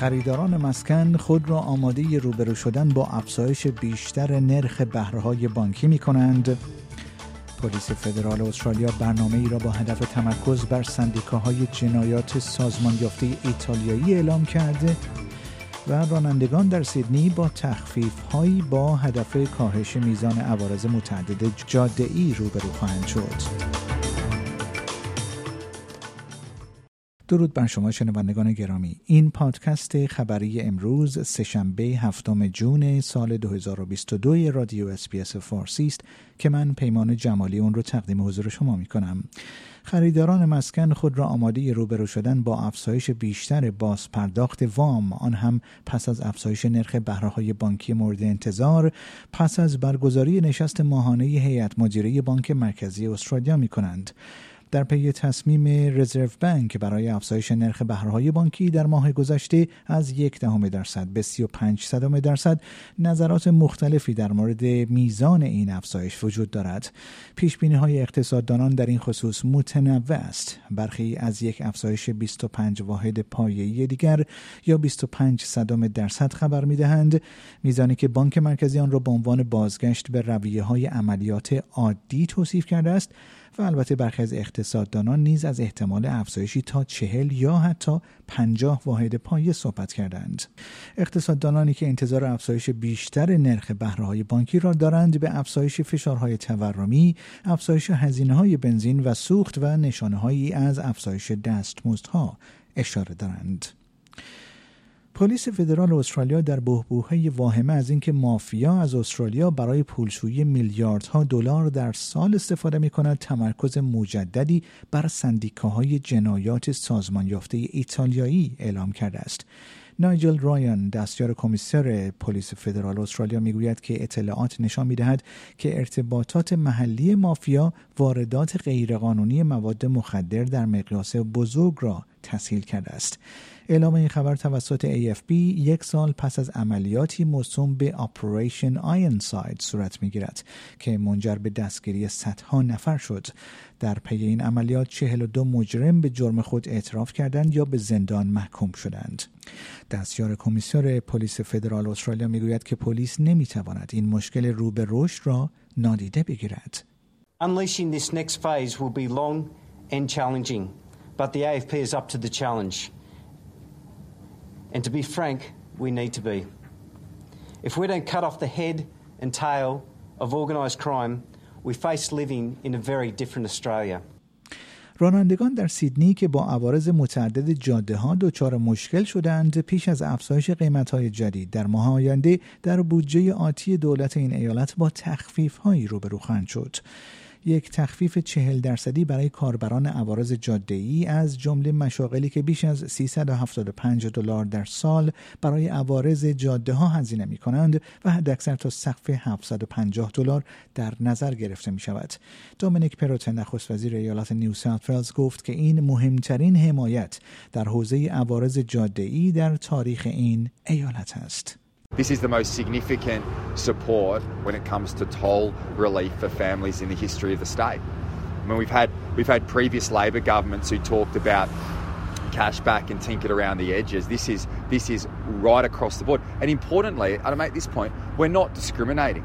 خریداران مسکن خود را آماده روبرو شدن با افزایش بیشتر نرخ بهرهای بانکی می کنند. پلیس فدرال استرالیا برنامه ای را با هدف تمرکز بر سندیکاهای جنایات سازمان یافته ایتالیایی اعلام کرده و رانندگان در سیدنی با تخفیف هایی با هدف کاهش میزان عوارض متعدد جاده ای روبرو خواهند شد. درود بر شما شنوندگان گرامی. این پادکست خبری امروز سهشنبه هفتم جون سال 2022 رادیو SBS فارسی است که من پیمان جمالی اون رو تقدیم حضور شما می کنم خریداران مسکن خود را آماده روبرو شدن با افزایش بیشتر باز پرداخت وام. آن هم پس از افزایش نرخ بهره بانکی مورد انتظار پس از برگزاری نشست ماهانه هیئت مدیره بانک مرکزی استرالیا می کنند در پی تصمیم رزرو بانک برای افزایش نرخ بهرهای بانکی در ماه گذشته از یک دهم درصد به 35 صدم درصد نظرات مختلفی در مورد میزان این افزایش وجود دارد. پیش بینی های اقتصاددانان در این خصوص متنوع است. برخی از یک افزایش 25 واحد پایه‌ای دیگر یا 25 صدم درصد خبر می‌دهند. میزانی که بانک مرکزی آن را به عنوان بازگشت به رویه های عملیات عادی توصیف کرده است و البته برخی از اقتصاددانان نیز از احتمال افزایشی تا چهل یا حتی پنجاه واحد پایه صحبت کردند. اقتصاددانانی که انتظار افزایش بیشتر نرخ بهرههای بانکی را دارند به افزایش فشارهای تورمی افزایش هزینه های بنزین و سوخت و نشانه از افزایش دستمزدها اشاره دارند. پلیس فدرال استرالیا در بهبوهای واهمه از اینکه مافیا از استرالیا برای پولشویی میلیاردها دلار در سال استفاده می کند تمرکز مجددی بر سندیکاهای جنایات سازمان یافته ایتالیایی اعلام کرده است. نایجل رایان دستیار کمیسر پلیس فدرال استرالیا می‌گوید که اطلاعات نشان می‌دهد که ارتباطات محلی مافیا واردات غیرقانونی مواد مخدر در مقیاس بزرگ را تسهیل کرده است. اعلام این خبر توسط AFP یک سال پس از عملیاتی موسوم به آین ساید صورت می گیرد که منجر به دستگیری صدها نفر شد. در پی این عملیات 42 مجرم به جرم خود اعتراف کردند یا به زندان محکوم شدند. دستیار کمیسیون پلیس فدرال استرالیا می‌گوید که پلیس نمی‌تواند این مشکل رو به رشد را نادیده بگیرد. Unleashing this next phase will be long and challenging, but the AFP is up to the challenge. And to be frank, we need to be. If we don't cut off the head and tail of organised crime, we face living in a very different Australia. رانندگان در سیدنی که با عوارض متعدد جاده ها دچار مشکل شدند پیش از افزایش قیمت های جدید در ماه آینده در بودجه آتی دولت این ایالت با تخفیف هایی روبرو خواهند شد یک تخفیف چهل درصدی برای کاربران عوارض جاده ای از جمله مشاغلی که بیش از 375 دلار در سال برای عوارض جاده ها هزینه می کنند و حداکثر تا سقف 750 دلار در نظر گرفته می شود. دومینیک پروت نخست وزیر ایالات نیو ساوت ولز گفت که این مهمترین حمایت در حوزه عوارض جاده ای در تاریخ این ایالت است. This is the most significant support when it comes to toll relief for families in the history of the state. I mean, we've had we've had previous Labor governments who talked about cash back and tinkered around the edges. This is this is right across the board. And importantly, and I make this point, we're not discriminating.